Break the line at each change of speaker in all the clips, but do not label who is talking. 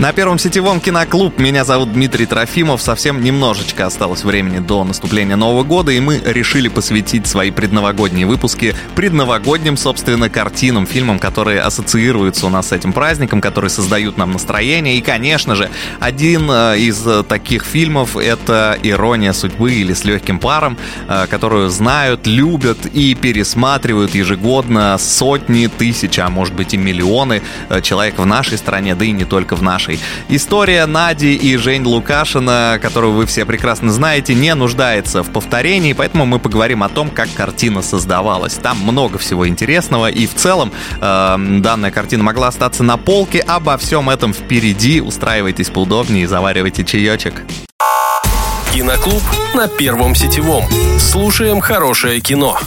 На первом сетевом киноклуб меня зовут Дмитрий Трофимов. Совсем немножечко осталось времени до наступления Нового года, и мы решили посвятить свои предновогодние выпуски предновогодним, собственно, картинам, фильмам, которые ассоциируются у нас с этим праздником, которые создают нам настроение. И, конечно же, один э, из таких фильмов — это «Ирония судьбы» или «С легким паром», э, которую знают, любят и пересматривают ежегодно сотни тысяч, а может быть и миллионы э, человек в нашей стране, да и не только в нашей нашей. История Нади и Жень Лукашина, которую вы все прекрасно знаете, не нуждается в повторении, поэтому мы поговорим о том, как картина создавалась. Там много всего интересного, и в целом э, данная картина могла остаться на полке. Обо всем этом впереди. Устраивайтесь поудобнее и заваривайте чаечек.
Киноклуб на Первом сетевом. Слушаем хорошее кино.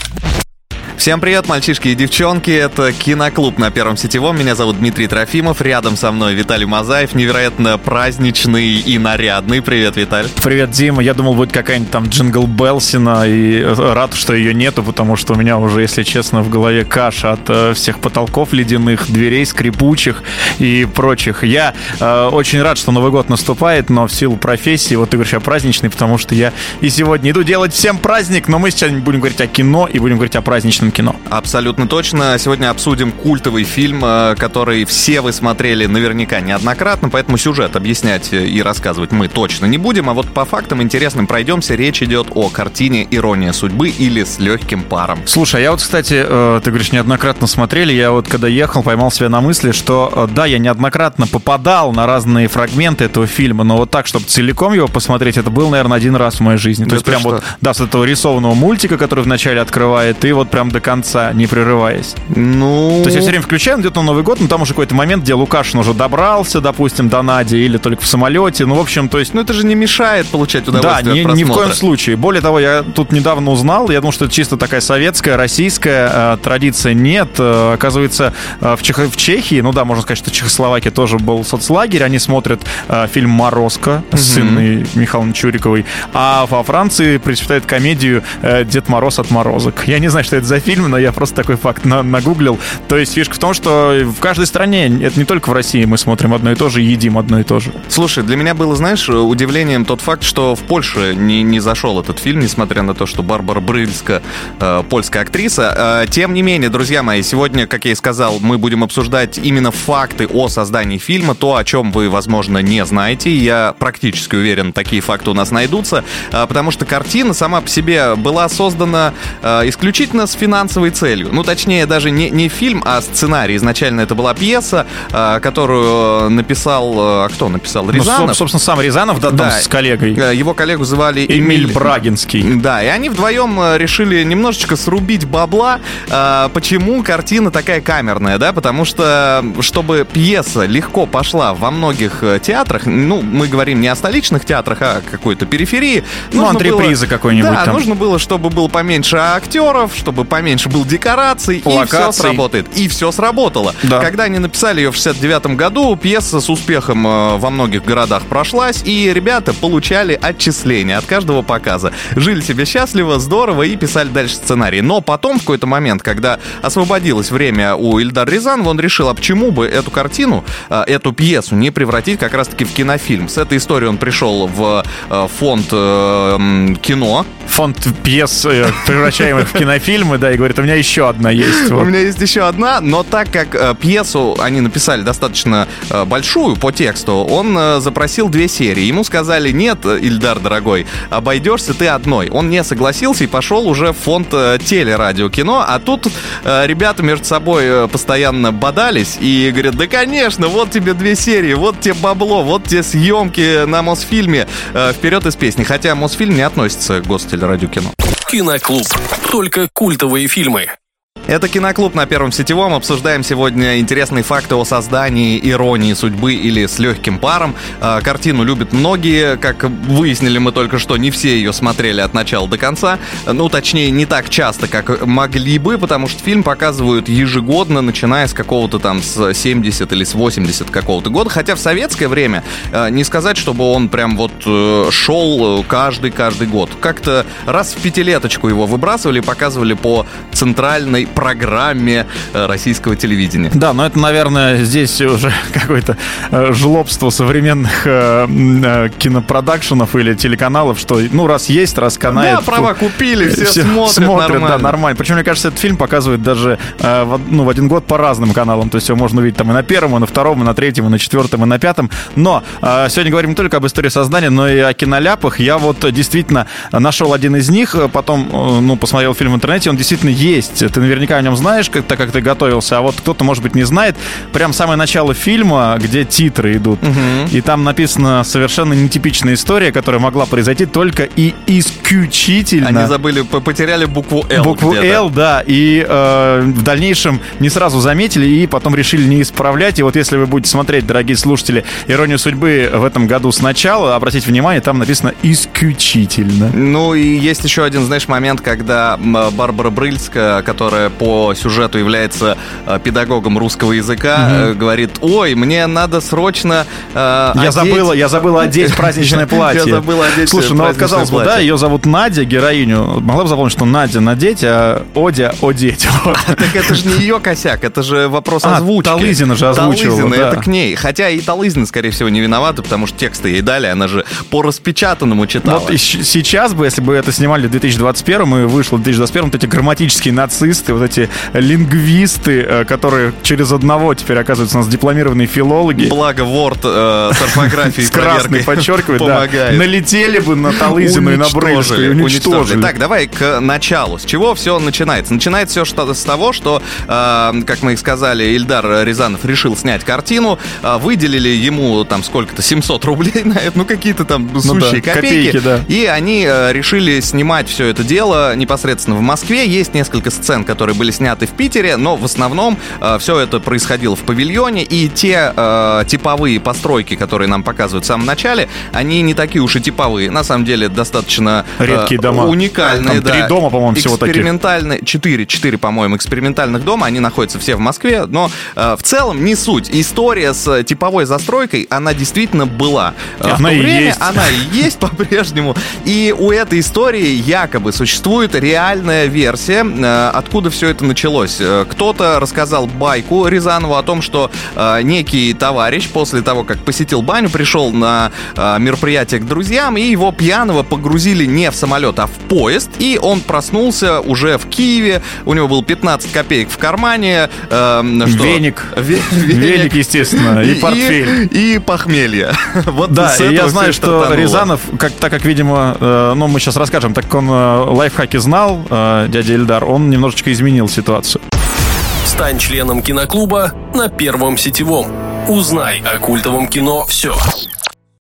Всем привет, мальчишки и девчонки. Это Киноклуб на Первом Сетевом. Меня зовут Дмитрий Трофимов. Рядом со мной Виталий Мазаев. Невероятно праздничный и нарядный. Привет, Виталь.
Привет, Дима. Я думал, будет какая-нибудь там Jingle Bells ина. И рад, что ее нету, потому что у меня уже, если честно, в голове каша от э, всех потолков ледяных, дверей скрипучих и прочих. Я э, очень рад, что Новый год наступает, но в силу профессии, вот ты говоришь, я праздничный, потому что я и сегодня иду делать всем праздник, но мы сейчас будем говорить о кино и будем говорить о праздничном кино.
Абсолютно точно. Сегодня обсудим культовый фильм, э, который все вы смотрели наверняка неоднократно, поэтому сюжет объяснять и рассказывать мы точно не будем, а вот по фактам интересным пройдемся. Речь идет о картине «Ирония судьбы» или «С легким паром».
Слушай, а я вот, кстати, э, ты говоришь, неоднократно смотрели, я вот когда ехал, поймал себя на мысли, что э, да, я неоднократно попадал на разные фрагменты этого фильма, но вот так, чтобы целиком его посмотреть, это был, наверное, один раз в моей жизни. То
Да
есть прям
что?
вот, да, с этого рисованного мультика, который вначале открывает, и вот прям до конца, не прерываясь.
Ну...
То есть я все время включаю где-то на Новый год, но там уже какой-то момент, где Лукашин уже добрался, допустим, до Нади, или только в самолете. Ну, в общем, то есть,
Ну это же не мешает получать
да,
удовольствие
ни,
от
ни в коем случае. Более того, я тут недавно узнал, я думал, что это чисто такая советская, российская э, традиция. Нет, э, оказывается, э, в, Чех- в Чехии, ну да, можно сказать, что в Чехословакии тоже был соцлагерь, они смотрят э, фильм «Морозко» с Инной Михайловной Чуриковой, а во Франции предпочитают комедию э, «Дед Мороз от морозок». Я не знаю, что это за фильм, но я просто такой факт на- нагуглил. То есть фишка в том, что в каждой стране, это не только в России, мы смотрим одно и то же едим одно и то же.
Слушай, для меня было, знаешь, удивлением тот факт, что в Польше не, не зашел этот фильм, несмотря на то, что Барбара Брыльска э, польская актриса. Э, тем не менее, друзья мои, сегодня, как я и сказал, мы будем обсуждать именно факты о создании фильма, то, о чем вы, возможно, не знаете. Я практически уверен, такие факты у нас найдутся, э, потому что картина сама по себе была создана э, исключительно с финансовой целью. Ну, точнее, даже не, не фильм, а сценарий. Изначально это была пьеса, э, которую написал... А кто написал?
Ну,
Рязанов.
соб- собственно, сам Рязанов, да,
Да.
с коллегой.
Э, Его коллегу звали
Эмиль Брагинский.
Да, и они вдвоем э, решили немножечко срубить бабла. Э, Почему картина такая камерная, да? Потому что, чтобы пьеса легко пошла во многих э, театрах, ну, мы говорим не о столичных театрах, а какой-то периферии.
Ну, антрепризы какой-нибудь
Да,
там.
нужно было, чтобы было поменьше актеров, чтобы поменьше было декораций, и все
Локаций.
сработает. И все сработало.
Да.
Когда они написали ее в 69 году, пьеса с успехом э, во многих городах прошлась, и ребята получали отчисления от каждого показа. Жили себе счастливо, здорово и писали дальше сценарий. Но потом, в какой-то момент, когда освободилось время у Ильдар Рязанова, он решил, а почему бы эту картину, э, эту пьесу не превратить как раз-таки в кинофильм. С этой историей он пришел в э, фонд кино,
Фонд пьес, превращаемых в кинофильмы, да, и говорит, у меня еще одна есть.
У меня есть еще одна, но так как э, пьесу они написали достаточно э, большую по тексту, он э, запросил две серии. Ему сказали, нет, Ильдар, дорогой, обойдешься ты одной. Он не согласился и пошел уже в фонд э, телерадиокино, а тут э, ребята между собой постоянно бодались и говорят, да, конечно, вот тебе две серии, вот тебе бабло, вот тебе съемки на Мосфильме, э, вперед из песни. Хотя Мосфильм не относится к гостелерадиокино.
Киноклуб. Только культовые фильмы.
Это Киноклуб на Первом Сетевом. Обсуждаем сегодня интересные факты о создании иронии судьбы или с легким паром. А, картину любят многие. Как выяснили мы только что, не все ее смотрели от начала до конца. Ну, точнее, не так часто, как могли бы, потому что фильм показывают ежегодно, начиная с какого-то там с 70 или с 80 какого-то года. Хотя в советское время а, не сказать, чтобы он прям вот э, шел каждый-каждый год. Как-то раз в пятилеточку его выбрасывали, показывали по центральной программе э, российского телевидения.
Да, но это, наверное, здесь уже какое-то э, жлобство современных э, кинопродакшенов или телеканалов, что, ну, раз есть, раз канает...
Да, права купили, все, все смотрят, смотрят нормально.
Да, нормально. Причем, мне кажется, этот фильм показывает даже ну, в один год по разным каналам. То есть его можно увидеть там и на первом, и на втором, и на третьем, и на четвертом, и на пятом. Но сегодня говорим не только об истории создания, но и о киноляпах. Я вот действительно нашел один из них, потом, ну, посмотрел фильм в интернете, он действительно есть. Ты наверняка наверняка о нем знаешь, как, так как ты готовился, а вот кто-то, может быть, не знает. Прям самое начало фильма, где титры идут, угу. и там написана совершенно нетипичная история, которая могла произойти только и исключительно...
Они забыли, потеряли букву «Л».
Букву «Л», да, и э, в дальнейшем не сразу заметили, и потом решили не исправлять. И вот если вы будете смотреть, дорогие слушатели, «Иронию судьбы» в этом году сначала, обратите внимание, там написано «исключительно».
Ну и есть еще один, знаешь, момент, когда Барбара Брыльска, которая по сюжету является э, педагогом русского языка, угу. говорит, ой, мне надо срочно
э, я одеть... забыла, я забыла одеть праздничное платье.
Я забыла одеть
Слушай, ну вот казалось бы, да, ее зовут Надя, героиню. Могла бы запомнить, что Надя надеть, а Одя одеть.
Так это же не ее косяк, это же вопрос а, озвучки.
Талызина же озвучивала. Талызина,
это к ней. Хотя и Талызина, скорее всего, не виновата, потому что тексты ей дали, она же по распечатанному читала. Вот
сейчас бы, если бы это снимали в 2021 и вышло в 2021, вот эти грамматические нацисты, вот эти лингвисты, э, которые через одного теперь оказываются у нас дипломированные филологи.
Благо Word э, с орфографией
с красной подчеркивает, помогает. налетели бы на Талызину и на Брыльску и уничтожили.
Так, давай к началу. С чего все начинается? Начинается все с того, что, э, как мы и сказали, Ильдар Рязанов решил снять картину, выделили ему там сколько-то, 700 рублей на это, ну какие-то там ну сущие да, копейки. копейки да. И они решили снимать все это дело непосредственно в Москве. Есть несколько сцен, которые были сняты в Питере, но в основном э, все это происходило в павильоне, и те э, типовые постройки, которые нам показывают в самом начале, они не такие уж и типовые. На самом деле достаточно
э, редкие дома.
Уникальные,
Там три дома, по-моему, всего
таких. Экспериментальные, четыре, четыре, по-моему, экспериментальных дома, они находятся все в Москве, но э, в целом не суть. История с типовой застройкой, она действительно была.
Э, она в то и время есть.
она и есть по-прежнему. И у этой истории якобы существует реальная версия, э, откуда все это началось? Э, кто-то рассказал байку Рязанову о том, что э, некий товарищ после того, как посетил баню, пришел на э, мероприятие к друзьям, и его пьяного погрузили не в самолет, а в поезд, и он проснулся уже в Киеве, у него был 15 копеек в кармане.
Э, что? Веник. Веник. Веник, естественно, и портфель.
И, и похмелье.
вот да, и я знаю, что Рязанов, как, так как, видимо, э, ну, мы сейчас расскажем, так как он э, лайфхаки знал, э, дядя Эльдар, он немножечко изменил ситуацию ситуацию.
Стань членом киноклуба на Первом сетевом. Узнай о культовом кино все.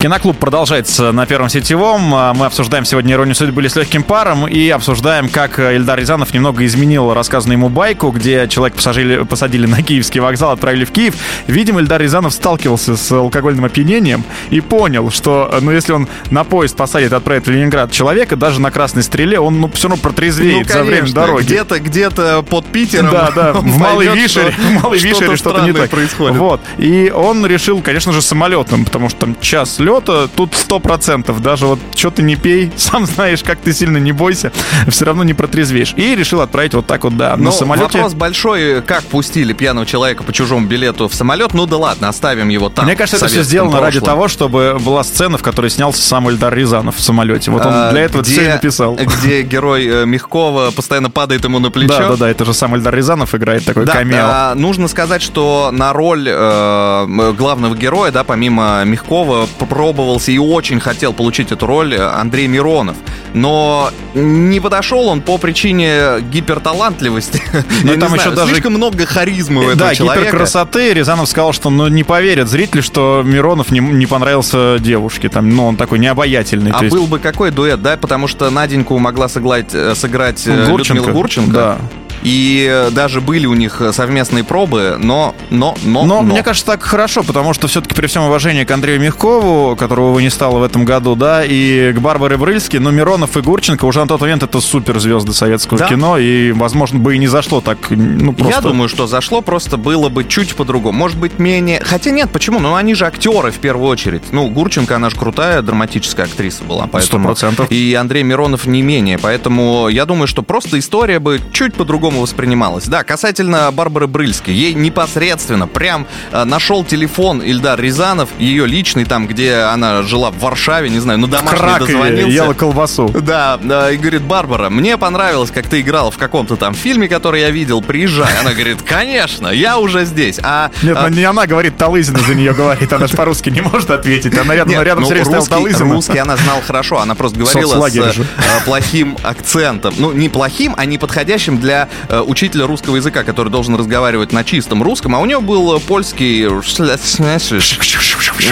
Киноклуб продолжается на Первом сетевом. А, мы обсуждаем сегодня «Иронию судьбы» с легким паром и обсуждаем, как Ильдар Рязанов немного изменил рассказанную ему байку, где человек посадили, посадили на киевский вокзал, отправили в Киев. Видимо, Ильдар Рязанов сталкивался с алкогольным опьянением и понял, что ну, если он на поезд посадит и отправит в Ленинград человека, даже на Красной Стреле, он ну, все равно протрезвеет ну, конечно, за время дороги.
Где-то где под Питером.
Да, да, в Малой Вишере, в Малой Вишере что-то не так
происходит.
Вот. И он решил, конечно же, самолетом, потому что там час лета, тут сто процентов. Даже вот что ты не пей, сам знаешь, как ты сильно не бойся, все равно не протрезвеешь. И решил отправить вот так вот, да, на
ну,
самолете.
Вопрос большой, как пустили пьяного человека по чужому билету в самолет. Ну да ладно, оставим его там.
Мне кажется, это все сделано прошлом. ради того, чтобы была сцена, в которой снялся сам Эльдар Рязанов в самолете. Вот он а, для этого где, все написал.
Где герой э, Мягкова постоянно падает ему на плечо.
Да, да, да, это же сам Эльдар Рязанов играет такой да, камео.
А, нужно сказать, что на роль э, главного героя, да, помимо Мягкова, попробовал и очень хотел получить эту роль Андрей Миронов. Но не подошел он по причине гиперталантливости.
Ну, там еще даже
слишком много харизмы у этого
да,
человека.
гиперкрасоты. Рязанов сказал, что ну, не поверят зрители, что Миронов не, не понравился девушке. Там, ну, он такой необаятельный.
А есть... был бы какой дуэт, да? Потому что Наденьку могла сыграть, э, сыграть э,
Гурченко.
Людмила Гурченко.
Да.
И даже были у них совместные пробы, но, но, но,
но. Но мне кажется, так хорошо, потому что все-таки при всем уважении к Андрею Мягкову, которого вы не стало в этом году, да, и к Барбаре Брыльски, но Миронов и Гурченко уже на тот момент это суперзвезды советского да. кино, и, возможно, бы и не зашло так, ну, просто...
Я думаю, что зашло, просто было бы чуть по-другому. Может быть, менее... Хотя нет, почему? Ну, они же актеры в первую очередь. Ну, Гурченко, она же крутая драматическая актриса была, поэтому... 100%. И Андрей Миронов не менее, поэтому я думаю, что просто история бы чуть по-другому воспринималась. Да, касательно Барбары Брыльски, ей непосредственно прям э, нашел телефон Ильдар Рязанов, ее личный, там, где она жила в Варшаве, не знаю, ну, домашний дозвонился.
ела колбасу.
Да, и говорит, Барбара, мне понравилось, как ты играла в каком-то там фильме, который я видел, приезжай. Она говорит, конечно, я уже здесь. А,
Нет, а... не она говорит, Талызина за нее говорит, она же по-русски не может ответить. Она рядом, Нет, рядом ну, все
русский, Талызина. Русский она знала хорошо, она просто говорила с э, плохим акцентом. Ну, не плохим, а не подходящим для учителя русского языка, который должен разговаривать на чистом русском, а у него был польский...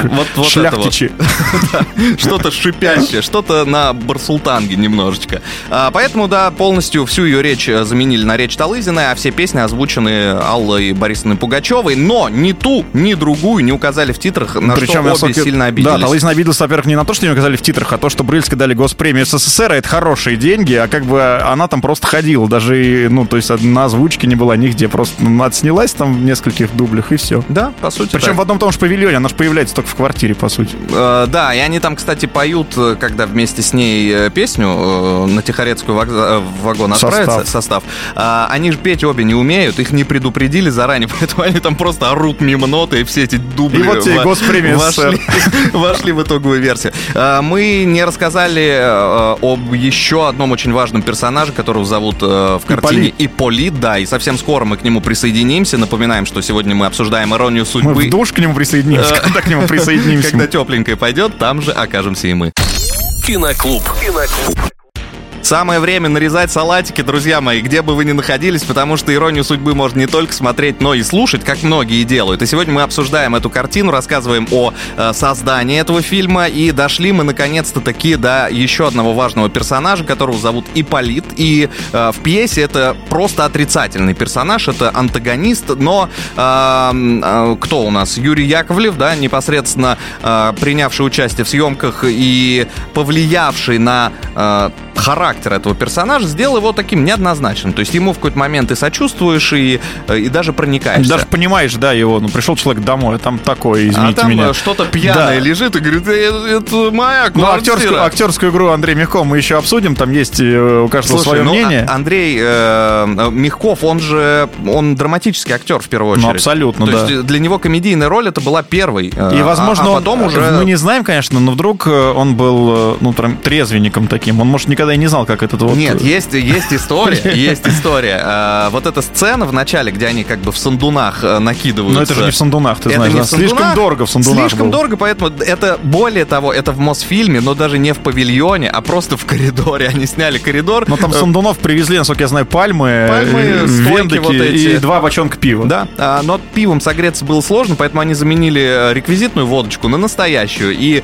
Вот, вот это вот.
Что-то шипящее, что-то на барсултанге немножечко. А, поэтому, да, полностью всю ее речь э, заменили на речь Талызиной, а все песни озвучены Аллой Борисовной Пугачевой, но ни ту, ни другую не указали в титрах, на Причем что обе сильно обиделись.
Да, Талызина обиделась, во-первых, не на то, что не указали в титрах, а то, что Брыльской дали госпремию СССР, это хорошие деньги, а как бы она там просто ходила, даже, ну, то есть на озвучке не была нигде, просто ну, отснялась там в нескольких дублях и все.
Да, по сути.
Причем так. в одном том же павильоне, она же появляется только в квартире, по сути.
Э, да, и они там, кстати, поют, э, когда вместе с ней э, песню э, на Тихорецкую вокза- вагон отправится, состав. состав. А, они же петь обе не умеют, их не предупредили заранее, поэтому они там просто орут мимо ноты, и все эти дубли
и вот тебе госпремия
вошли, вошли в итоговую версию. А, мы не рассказали об еще одном очень важном персонаже, которого зовут в картине Ипполит. Ипполит, да, и совсем скоро мы к нему присоединимся. Напоминаем, что сегодня мы обсуждаем иронию судьбы.
Мы в душ к нему присоединимся, когда к нему присоединимся.
Когда тепленькое пойдет, там же окажемся и мы.
Киноклуб. Киноклуб.
Самое время нарезать салатики, друзья мои, где бы вы ни находились, потому что «Иронию судьбы» можно не только смотреть, но и слушать, как многие делают. И сегодня мы обсуждаем эту картину, рассказываем о э, создании этого фильма, и дошли мы наконец-то таки до еще одного важного персонажа, которого зовут Иполит. И э, в пьесе это просто отрицательный персонаж, это антагонист, но э, э, кто у нас? Юрий Яковлев, да, непосредственно э, принявший участие в съемках и повлиявший на э, характер этого персонажа сделал его таким неоднозначным. То есть ему в какой-то момент и сочувствуешь, и, э, и даже проникаешься.
Даже понимаешь, да, его, ну, пришел человек домой, а там такое, извините
а там
меня.
что-то пьяное да. лежит и говорит, «Э, это моя квартира. Ну,
актерскую, актерскую игру Андрей Мягков мы еще обсудим, там есть э, у каждого Слушай, свое ну, мнение.
Андрей э, Мягков, он же, он драматический актер в первую ну, очередь. Ну,
абсолютно,
То
да.
есть для него комедийная роль это была первой.
И, возможно, а, а потом он, уже... Мы не знаем, конечно, но вдруг он был, ну, трезвенником таким. Он, может, никогда и не знал, как этот вот...
Нет, есть, есть история, есть история. А, вот эта сцена в начале, где они как бы в сандунах э, накидываются.
Но это же не в сандунах, ты знаешь. Слишком дорого в сандунах
Слишком дорого, поэтому это, более того, это в Мосфильме, но даже не в павильоне, а просто в коридоре. Они сняли коридор.
Но там э, сандунов привезли, насколько я знаю, пальмы, пальмы э, вендоки вот эти. и два бочонка пива.
Да, а, но пивом согреться было сложно, поэтому они заменили реквизитную водочку на настоящую. И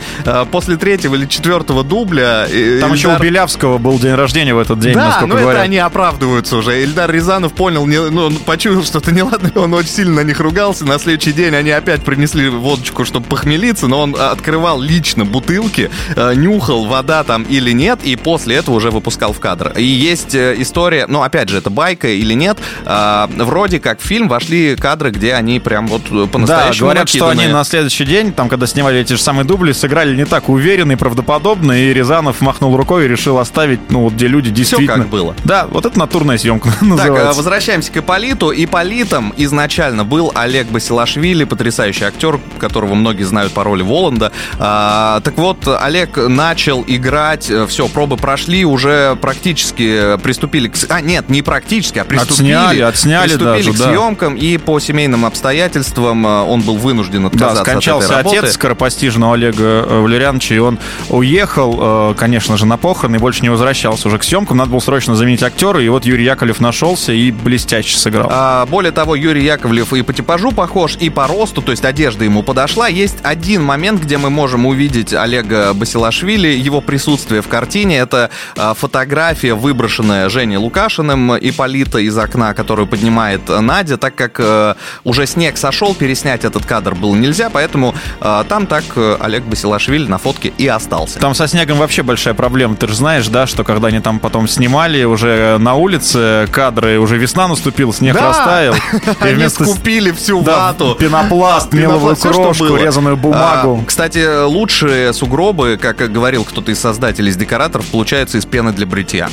после третьего или четвертого дубля...
Там еще у Белявского был день рождения в этот день,
да, насколько ну говорят. это они оправдываются уже. Эльдар Рязанов понял, не, ну, почувствовал что-то неладное, он очень сильно на них ругался. На следующий день они опять принесли водочку, чтобы похмелиться, но он открывал лично бутылки, э, нюхал, вода там или нет, и после этого уже выпускал в кадр. И есть э, история, ну, опять же, это байка или нет, э, вроде как в фильм вошли кадры, где они прям вот по-настоящему Да,
говорят, накиданы. что они на следующий день, там, когда снимали эти же самые дубли, сыграли не так уверенно и правдоподобно, и Рязанов махнул рукой и решил оставить, ну, вот где люди действительно...
Все как было.
Да, вот это натурная съемка называется.
Так, возвращаемся к Иполиту. Иполитом изначально был Олег Басилашвили, потрясающий актер, которого многие знают по роли Воланда. А, так вот, Олег начал играть, э, все, пробы прошли, уже практически приступили к... А, нет, не практически, а приступили,
отсняли, отсняли
приступили
даже,
к
да.
съемкам, и по семейным обстоятельствам э, он был вынужден отказаться
да, скончался
от этой
отец скоропостижного Олега э, Валерьяновича, и он уехал, конечно же, на похороны, и больше не возвращался уже к съемкам, надо было срочно заменить актера, и вот Юрий Яковлев нашелся и блестяще сыграл.
А, более того, Юрий Яковлев и по типажу похож, и по росту, то есть одежда ему подошла. Есть один момент, где мы можем увидеть Олега Басилашвили, его присутствие в картине. Это а, фотография, выброшенная Женей Лукашиным, Ипполита из окна, которую поднимает Надя, так как а, уже снег сошел, переснять этот кадр было нельзя, поэтому а, там так э, Олег Басилашвили на фотке и остался.
Там со снегом вообще большая проблема. Ты же знаешь, да, что когда они там потом снимали уже на улице кадры, уже весна наступила, снег
Да.
растаял.
Они
вместо-
скупили всю
Да,
вату.
пенопласт, меловую крошку, резаную бумагу.
А, кстати, лучшие сугробы, как говорил кто-то из создателей, из декораторов, получаются из пены для бритья.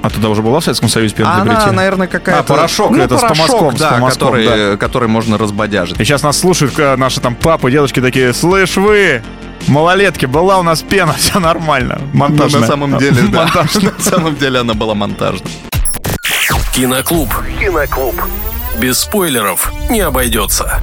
А туда уже была в Советском Союзе пена для
Она,
бритья?
наверное, какая-то...
А, порошок,
ну,
это с
порошок,
помазком, с
да,
помазком,
который, который можно разбодяжить.
И сейчас нас слушают э, наши там папы, дедушки такие, слышь вы, малолетки, была у нас пена, все нормально.
Но
Монтажная.
на самом деле, да.
Монтажная.
На самом деле она была монтажной.
Киноклуб. Киноклуб. Без спойлеров не обойдется.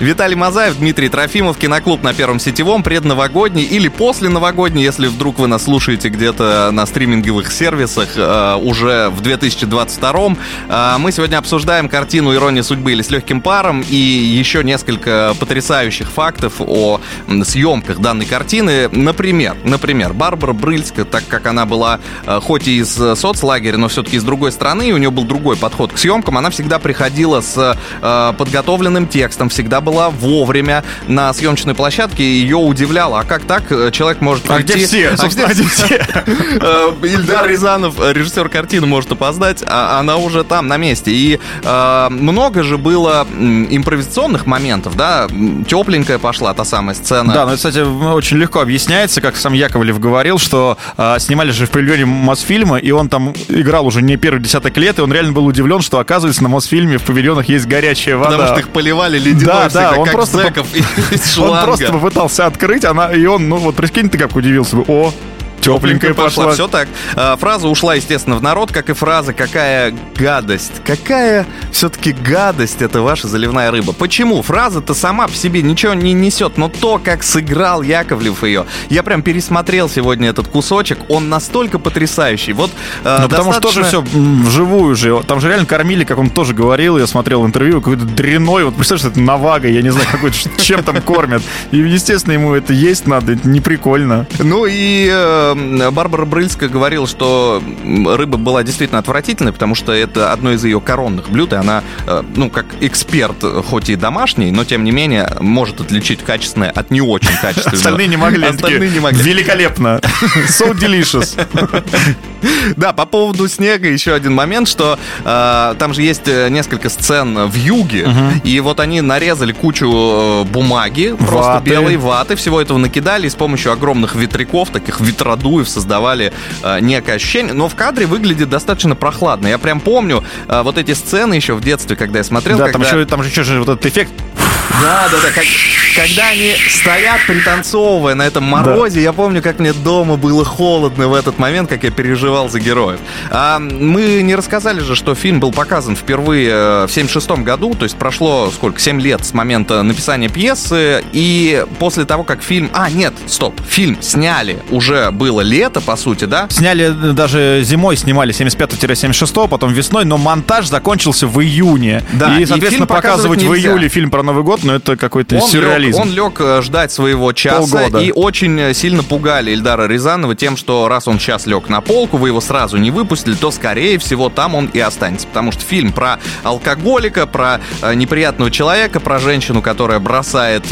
Виталий Мазаев, Дмитрий Трофимов, Киноклуб на Первом Сетевом, предновогодний или после новогодний, если вдруг вы нас слушаете где-то на стриминговых сервисах э, уже в 2022 Э, мы сегодня обсуждаем картину «Ирония судьбы» или «С легким паром» и еще несколько потрясающих фактов о съемках данной картины. Например, например, Барбара Брыльска, так как она была э, хоть и из соцлагеря, но все-таки с другой стороны, и у нее был другой подход к съемкам, она всегда приходила с э, подготовленным текстом, всегда была вовремя на съемочной площадке, и ее удивляло, а как так э, человек может
А где
прийти-
все?
А где
где все?
Э, Ильдар Рязанов, э, режиссер картины, может опоздать, а она уже там, на месте. И э, много же было импровизационных моментов, да, тепленькая пошла та самая сцена.
Да, ну, кстати, очень легко объясняется, как сам Яковлев говорил, что снимали же в павильоне Мосфильма, и он там играл уже не первый десяток лет, и он реально был удивлен, что, оказывается, на Мосфильме в павильонах есть горячая вода.
Потому что их поливали ледяной
Да, да, он
как
просто
зэков из
Он
шланга.
просто попытался открыть, она, и он, ну вот прикинь, ты как удивился бы, о, тепленькая пошла.
Все так. А, Фраза ушла, естественно, в народ, как и фраза «какая гадость». Какая все-таки гадость это ваша заливная рыба. Почему? Фраза-то сама по себе ничего не несет, но то, как сыграл Яковлев ее. Я прям пересмотрел сегодня этот кусочек, он настолько потрясающий. Вот э,
Ну, потому что тоже
достаточно-
все вживую же. Там же реально кормили, как он тоже говорил, я смотрел интервью, какой-то дряной. Вот представляешь, это навага, я не знаю, какой чем там кормят. И, естественно, ему это есть надо, это не прикольно.
Ну и э, Барбара Брыльская говорила, что рыба была действительно отвратительной, потому что это одно из ее коронных блюд, и она, э, ну, как эксперт, хоть и домашний, но тем не менее может отличить качественное от не очень качественного.
Остальные не могли.
Остальные не могли.
Великолепно. So delicious.
Да, по поводу снега еще один момент, что э, там же есть э, несколько сцен в юге, и вот они нарезали кучу бумаги, просто белой ваты, всего этого накидали и с помощью огромных ветряков, таких ветродуев создавали э, некое ощущение, но в кадре выглядит достаточно прохладно. Я прям помню э, вот эти сцены еще в детстве, когда я смотрел,
Да, там
когда-
еще, там же еще же вот этот эффект.
Да, да, да. как- когда они стоят, пританцовывая на этом морозе, я помню, как мне дома было холодно в этот момент, как я переживал за героев. А, мы не рассказали же, что фильм был показан впервые э, в 76 году, то есть прошло сколько, 7 лет с момента написания пьесы, и после того, как фильм... А, нет, стоп, фильм сняли, уже было лето, по сути, да?
Сняли э, даже зимой, снимали 75-76, потом весной, но монтаж закончился в июне.
Да,
и,
и
соответственно,
фильм показывать
в июле фильм про Новый год, ну это какой-то
Он
сюрреализм.
лег, он лег э, ждать своего часа
Полгода.
и очень э, сильно пугали Ильдара Рязанова тем, что раз он сейчас лег на полку, вы его сразу не выпустили, то, скорее всего, там он и останется. Потому что фильм про алкоголика, про э, неприятного человека, про женщину, которая бросает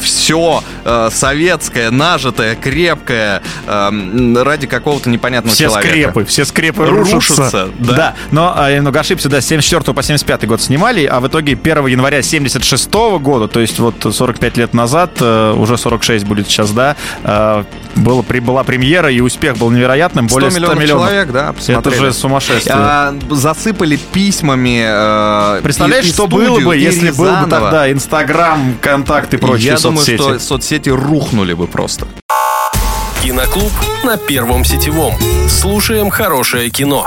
все советское, нажитое, крепкое э, ради какого-то непонятного
все
человека.
скрепы, все скрепы
Рушатся,
рушатся.
да.
но а, я немного ошибся, да, с 74 по 75 год снимали, а в итоге 1 января 76 года, то есть вот 45 лет назад, э, уже 46 будет сейчас, да, э, было, при, была премьера, и успех был невероятным,
100
более 100
миллионов,
миллионов.
человек, да,
Это
посмотрели.
же сумасшествие.
А, засыпали письмами. э,
Представляешь,
и-
что
студию,
было бы, если был бы
Рязанова.
тогда Инстаграм, контакты и прочие
Я думаю,
соцсети?
что соцсети рухнули бы просто.
Киноклуб на Первом Сетевом. Слушаем хорошее кино.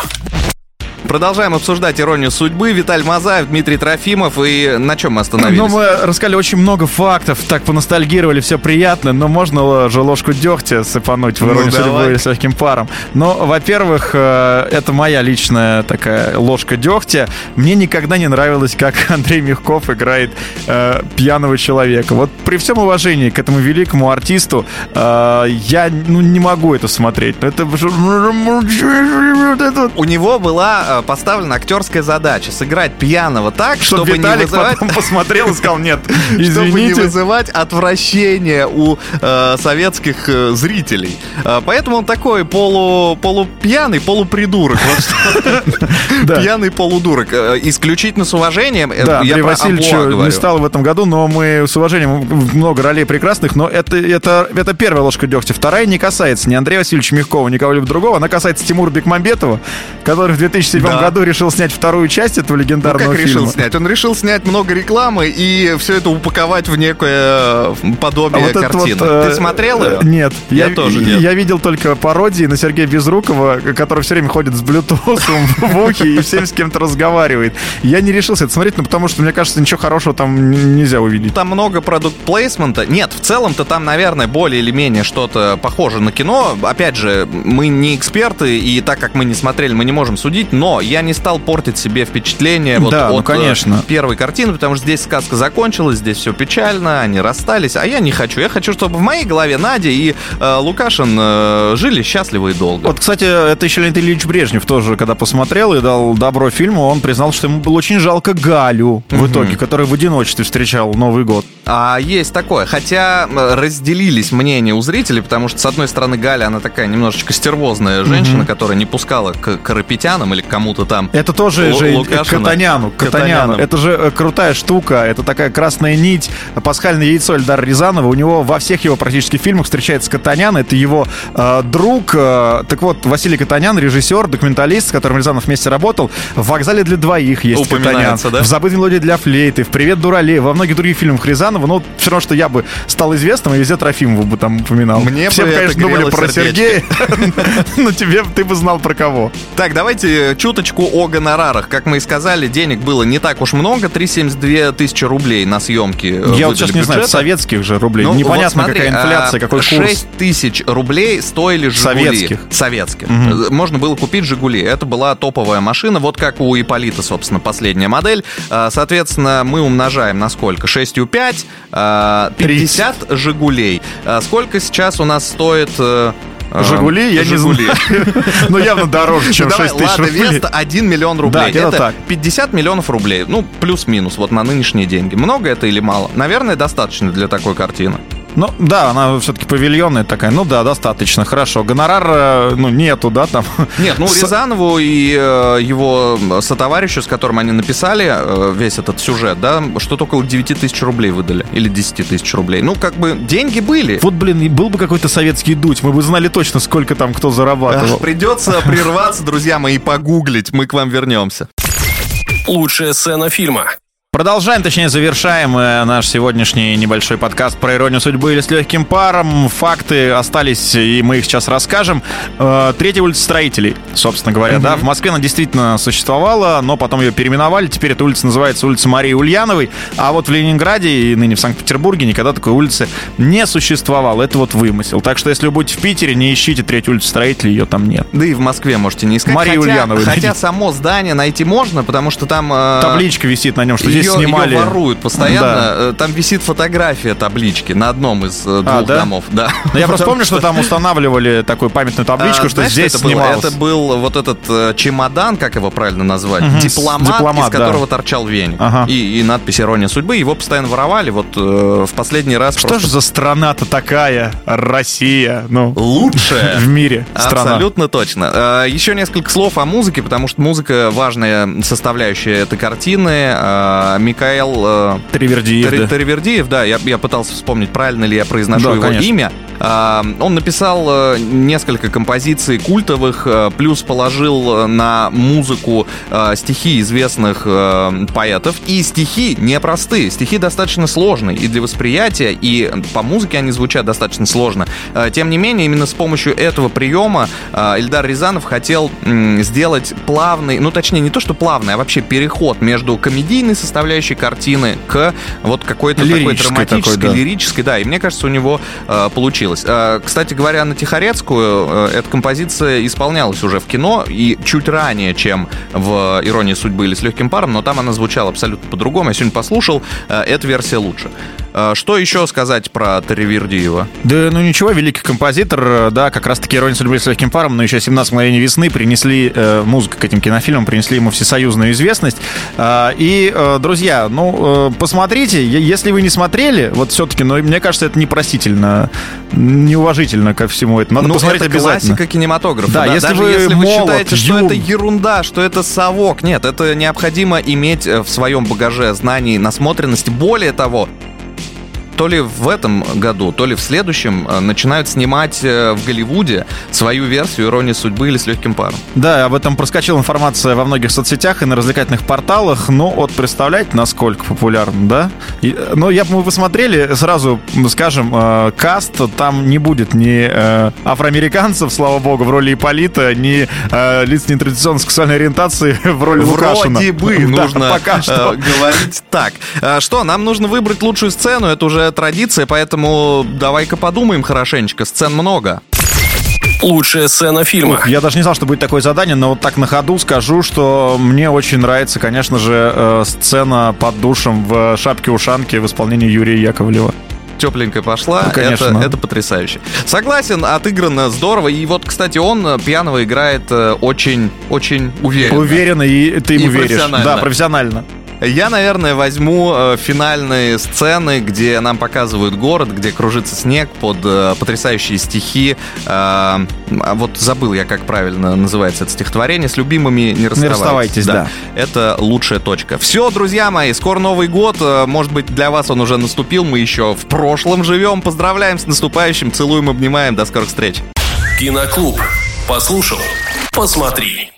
Продолжаем обсуждать иронию судьбы. Виталь Мазаев, Дмитрий Трофимов. И на чем мы остановились?
Ну, мы рассказали очень много фактов, так поностальгировали, все приятно, но можно же ложку дегтя сыпануть в иронию ну, судьбы с легким паром. Но, во-первых, э, это моя личная такая ложка дегтя. Мне никогда не нравилось, как Андрей Мягков играет э, пьяного человека. Вот при всем уважении к этому великому артисту, э, я ну, не могу это смотреть. Это...
У него была э, поставлена актерская задача сыграть пьяного так, чтобы,
чтобы
не вызывать...
потом посмотрел и сказал, нет,
извините. Чтобы не вызывать отвращение у э, советских э, зрителей. Э, поэтому он такой полу, полупьяный, полупридурок. Пьяный полудурок. Э, исключительно с уважением.
Э, да, Андрей Васильевич не стал в этом году, но мы с уважением много ролей прекрасных, но это, это, это первая ложка дегтя. Вторая не касается ни Андрея Васильевича Мягкова, ни кого-либо другого. Она касается Тимура Бекмамбетова, который в 2007 да. году решил снять вторую часть этого легендарного ну, как
фильма. решил снять? Он решил снять много рекламы и все это упаковать в некое э, подобие а вот картины. Вот, э, Ты смотрел ее?
Нет. Я, я тоже нет. Я видел только пародии на Сергея Безрукова, который все время ходит с Bluetooth в ухе и всем с кем-то разговаривает. Я не решился это смотреть, ну потому что, мне кажется, ничего хорошего там нельзя увидеть.
Там много продукт-плейсмента. Нет, в целом-то там, наверное, более или менее что-то похоже на кино. Опять же, мы не эксперты, и так как мы не смотрели, мы не можем судить, но я не стал портить себе впечатление вот
да,
от
ну, конечно.
первой картины, потому что здесь сказка закончилась, здесь все печально, они расстались, а я не хочу. Я хочу, чтобы в моей голове Надя и э, Лукашин э, жили счастливо и долго.
Вот, кстати, это еще Леонид Ильич Брежнев тоже, когда посмотрел и дал добро фильму, он признал, что ему было очень жалко Галю в угу. итоге, который в одиночестве встречал Новый год.
А есть такое, хотя разделились мнения у зрителей, потому что, с одной стороны, Галя, она такая немножечко стервозная женщина, угу. которая не пускала к карапетянам или к кому-то там.
Это тоже Л- же Лукашина. Катаняну, Катаняну. Это же э, крутая штука, это такая красная нить, пасхальное яйцо Эльдара Рязанова. У него во всех его практически фильмах встречается Катанян, это его э, друг. Э, так вот, Василий Катанян, режиссер, документалист, с которым Рязанов вместе работал. В «Вокзале для двоих» есть Катанян. Да? В «Забытой мелодии для флейты», в «Привет, дуралей», во многих других фильмах Рязанова. Но все равно, что я бы стал известным, и везде Трофимова бы там упоминал.
Мне Все бы, конечно, думали
про Сергея, но тебе ты бы знал про кого.
Так, давайте чуточку о гонорарах. Как мы и сказали, денег было не так уж много, 372 тысячи рублей на съемки
э, Я вот сейчас не знаю, советских же рублей. Ну, Непонятно, вот смотри, какая инфляция, какой 6 курс.
6 тысяч рублей стоили «Жигули».
Советских.
Советских. Угу. Можно было купить «Жигули». Это была топовая машина, вот как у Иполита, собственно, последняя модель. Э, соответственно, мы умножаем на сколько? 6,5, 50 «Жигулей». Сколько сейчас у нас стоит
Жигули, я Жигули. не знаю. Но явно дороже, чем 6 тысяч рублей.
Веста 1 миллион рублей. Да, это так. 50 миллионов рублей. Ну, плюс-минус, вот на нынешние деньги. Много это или мало? Наверное, достаточно для такой картины.
Ну, да, она все-таки павильонная такая. Ну да, достаточно, хорошо. Гонорар, э, ну, нету, да, там.
Нет, ну, Рязанову и э, его сотоварищу, с которым они написали э, весь этот сюжет, да, что-то около 9 тысяч рублей выдали. Или 10 тысяч рублей. Ну, как бы, деньги были.
Вот, блин, был бы какой-то советский дуть, мы бы знали точно, сколько там кто зарабатывал.
Придется прерваться, друзья мои, и погуглить. Мы к вам вернемся.
Лучшая сцена фильма.
Продолжаем, точнее, завершаем э, наш сегодняшний небольшой подкаст про иронию судьбы или с легким паром. Факты остались, и мы их сейчас расскажем. Э, третья улица строителей, собственно говоря, mm-hmm. да. В Москве она действительно существовала, но потом ее переименовали. Теперь эта улица называется улица Марии Ульяновой. А вот в Ленинграде и ныне в Санкт-Петербурге никогда такой улицы не существовало. Это вот вымысел. Так что, если вы будете в Питере, не ищите третью улицу строителей, ее там нет.
Да и в Москве можете не искать.
Марии
хотя,
Ульяновой.
Хотя само здание найти можно, потому что там...
Э... Табличка висит на нем, что здесь ее, снимали.
Ее воруют постоянно. Да. Э, там висит фотография таблички на одном из э, а, двух а, да? домов. Да.
Но ну, я просто помню, что там устанавливали такую памятную табличку, а, что знаешь, здесь
это
снималось.
Было? Это был вот этот э, чемодан, как его правильно назвать, угу. дипломат, дипломат, из которого да. торчал веник. Ага. И, и надпись «Ирония судьбы». Его постоянно воровали. Вот э, в последний раз...
Что просто... же за страна-то такая? Россия. Ну,
Лучшая.
В мире
страна. Абсолютно точно. Еще несколько слов о музыке, потому что музыка важная составляющая этой картины. Микаэл
Тривердиев.
Тривердиев, да. да, я, я пытался вспомнить, правильно ли я произношу да, его конечно. имя. Он написал несколько композиций культовых, плюс положил на музыку стихи известных поэтов. И стихи непростые, стихи достаточно сложные и для восприятия, и по музыке они звучат достаточно сложно. Тем не менее, именно с помощью этого приема Эльдар Рязанов хотел сделать плавный, ну точнее не то, что плавный, а вообще переход между комедийной составляющей картины к вот какой-то такой драматической, такой, да. лирической, да, и мне кажется, у него э, получилось. Э, кстати говоря, на Тихорецкую э, эта композиция исполнялась уже в кино и чуть ранее, чем в «Иронии судьбы» или «С легким паром», но там она звучала абсолютно по-другому. Я сегодня послушал, э, эта версия лучше. Э, что еще сказать про Таривердиева?
Да, ну ничего, великий композитор, э, да, как раз-таки «Ирония судьбы» с легким паром, но еще «17 мгновений весны» принесли, э, музыку к этим кинофильмам принесли ему всесоюзную известность. Э, и, э, друзья, ну, э, посмотрите, если вы не смотрели, вот все-таки, но мне кажется, это непростительно, неуважительно ко всему этому.
Надо ну, посмотреть это обязательно. классика кинематографа. Да, да? если Даже вы если вы молод, считаете, что это ерунда, что это совок, нет, это необходимо иметь в своем багаже знаний, насмотренности. Более того, то ли в этом году, то ли в следующем э, начинают снимать э, в Голливуде свою версию «Иронии судьбы» или «С легким паром».
Да, об этом проскочила информация во многих соцсетях и на развлекательных порталах. Но вот представляете, насколько популярно, да? И, э, ну, я, мы посмотрели, сразу скажем, э, каст, там не будет ни э, афроамериканцев, слава богу, в роли Иполита, ни э, лиц нетрадиционной сексуальной ориентации в роли
Вроде
Лукашина.
Вроде бы нужно пока что. говорить так. Что, нам нужно выбрать лучшую сцену, это уже традиция, поэтому давай-ка подумаем хорошенечко. Сцен много.
Лучшая сцена фильма.
Ух, я даже не знал, что будет такое задание, но вот так на ходу скажу, что мне очень нравится, конечно же, э, сцена под душем в шапке-ушанке в исполнении Юрия Яковлева
тепленькая пошла. Ну, конечно. Это, это потрясающе. Согласен, отыграно здорово. И вот, кстати, он пьяного играет э, очень, очень уверенно.
Уверенно, и ты ему и веришь. Да, профессионально.
Я, наверное, возьму э, финальные сцены, где нам показывают город, где кружится снег под э, потрясающие стихи. Э, а вот забыл я, как правильно называется это стихотворение. С любимыми не расставайтесь. Не
расставайтесь, да. да.
Это лучшая точка. Все, друзья мои, скоро Новый год. Может быть, для вас он уже наступил. Мы еще в прошлом живем. Поздравляем с наступающим. Целуем, обнимаем. До скорых встреч.
Киноклуб. Послушал. Посмотри.